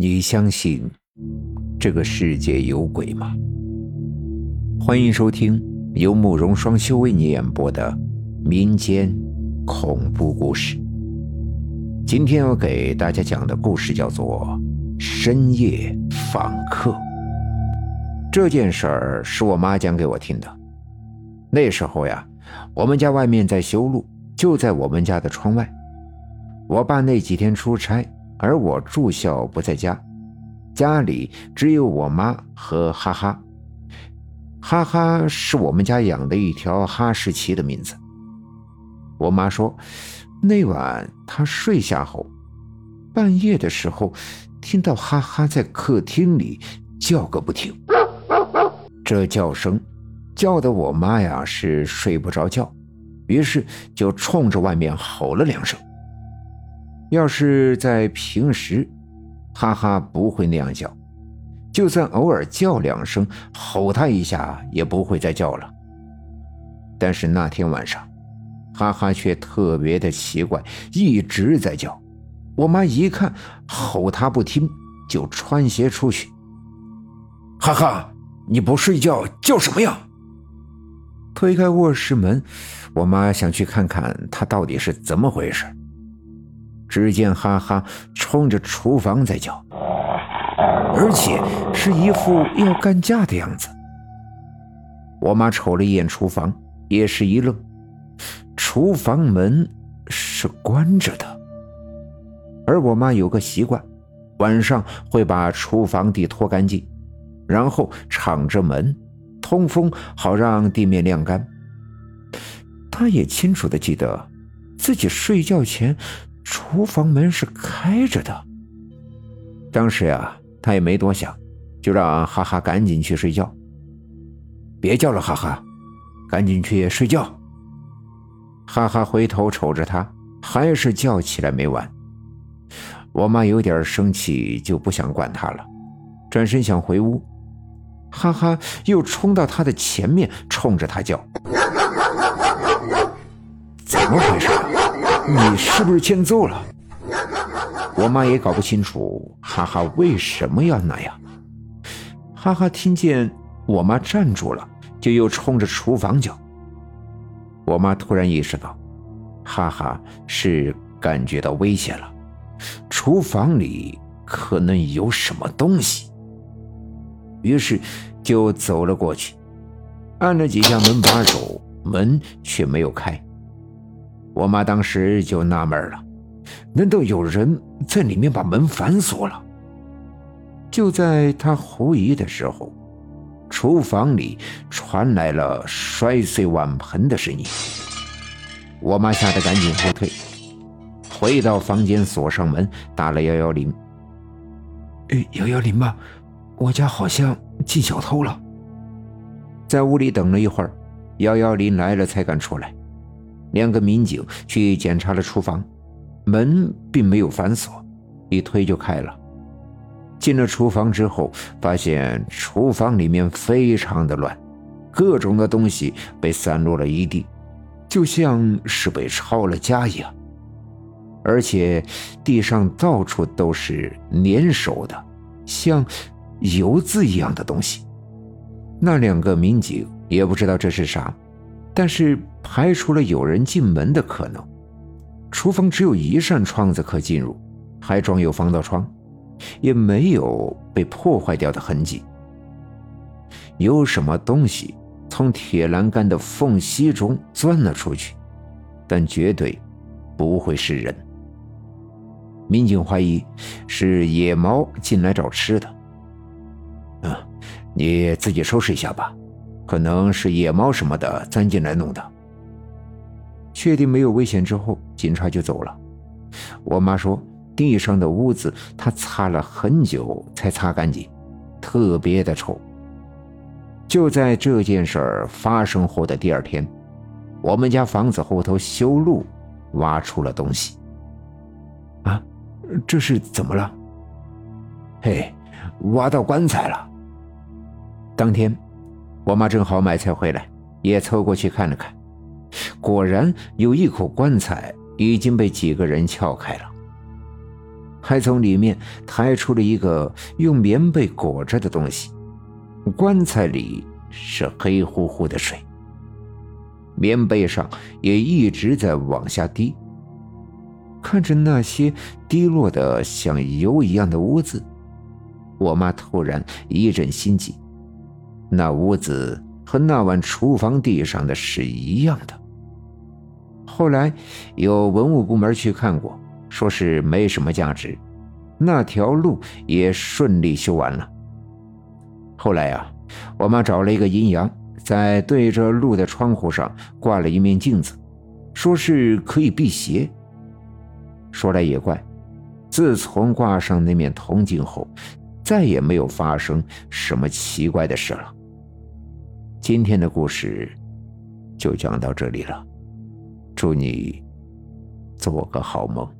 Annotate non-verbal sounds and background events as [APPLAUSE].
你相信这个世界有鬼吗？欢迎收听由慕容双修为你演播的民间恐怖故事。今天要给大家讲的故事叫做《深夜访客》。这件事儿是我妈讲给我听的。那时候呀，我们家外面在修路，就在我们家的窗外。我爸那几天出差。而我住校不在家，家里只有我妈和哈哈。哈哈是我们家养的一条哈士奇的名字。我妈说，那晚她睡下后，半夜的时候听到哈哈在客厅里叫个不停。这叫声叫的我妈呀是睡不着觉，于是就冲着外面吼了两声。要是在平时，哈哈不会那样叫，就算偶尔叫两声，吼他一下也不会再叫了。但是那天晚上，哈哈却特别的奇怪，一直在叫。我妈一看吼他不听，就穿鞋出去。哈哈，你不睡觉叫什么呀？推开卧室门，我妈想去看看他到底是怎么回事。只见哈哈冲着厨房在叫，而且是一副要干架的样子。我妈瞅了一眼厨房，也是一愣，厨房门是关着的。而我妈有个习惯，晚上会把厨房地拖干净，然后敞着门通风，好让地面晾干。她也清楚的记得，自己睡觉前。厨房门是开着的。当时呀，他也没多想，就让哈哈赶紧去睡觉。别叫了，哈哈，赶紧去睡觉。哈哈回头瞅着他，还是叫起来没完。我妈有点生气，就不想管他了，转身想回屋。哈哈又冲到他的前面，冲着他叫：“ [LAUGHS] 怎么回事？”你是不是欠揍了？我妈也搞不清楚，哈哈为什么要那样。哈哈听见我妈站住了，就又冲着厨房叫。我妈突然意识到，哈哈是感觉到危险了，厨房里可能有什么东西。于是就走了过去，按了几下门把手，门却没有开。我妈当时就纳闷了，难道有人在里面把门反锁了？就在她狐疑的时候，厨房里传来了摔碎碗盆的声音。我妈吓得赶紧后退，回到房间锁上门，打了幺幺零。幺幺零吧，我家好像进小偷了。在屋里等了一会儿，幺幺零来了才敢出来。两个民警去检查了厨房，门并没有反锁，一推就开了。进了厨房之后，发现厨房里面非常的乱，各种的东西被散落了一地，就像是被抄了家一样。而且地上到处都是粘手的，像油渍一样的东西。那两个民警也不知道这是啥。但是排除了有人进门的可能，厨房只有一扇窗子可进入，还装有防盗窗，也没有被破坏掉的痕迹。有什么东西从铁栏杆的缝隙中钻了出去，但绝对不会是人。民警怀疑是野猫进来找吃的。嗯，你自己收拾一下吧。可能是野猫什么的钻进来弄的。确定没有危险之后，警察就走了。我妈说，地上的污渍她擦了很久才擦干净，特别的臭。就在这件事儿发生后的第二天，我们家房子后头修路，挖出了东西。啊，这是怎么了？嘿，挖到棺材了。当天。我妈正好买菜回来，也凑过去看了看，果然有一口棺材已经被几个人撬开了。还从里面抬出了一个用棉被裹着的东西，棺材里是黑乎乎的水，棉被上也一直在往下滴。看着那些滴落的像油一样的污渍，我妈突然一阵心悸。那屋子和那晚厨房地上的是一样的。后来有文物部门去看过，说是没什么价值。那条路也顺利修完了。后来呀，我妈找了一个阴阳，在对着路的窗户上挂了一面镜子，说是可以辟邪。说来也怪，自从挂上那面铜镜后，再也没有发生什么奇怪的事了。今天的故事就讲到这里了，祝你做个好梦。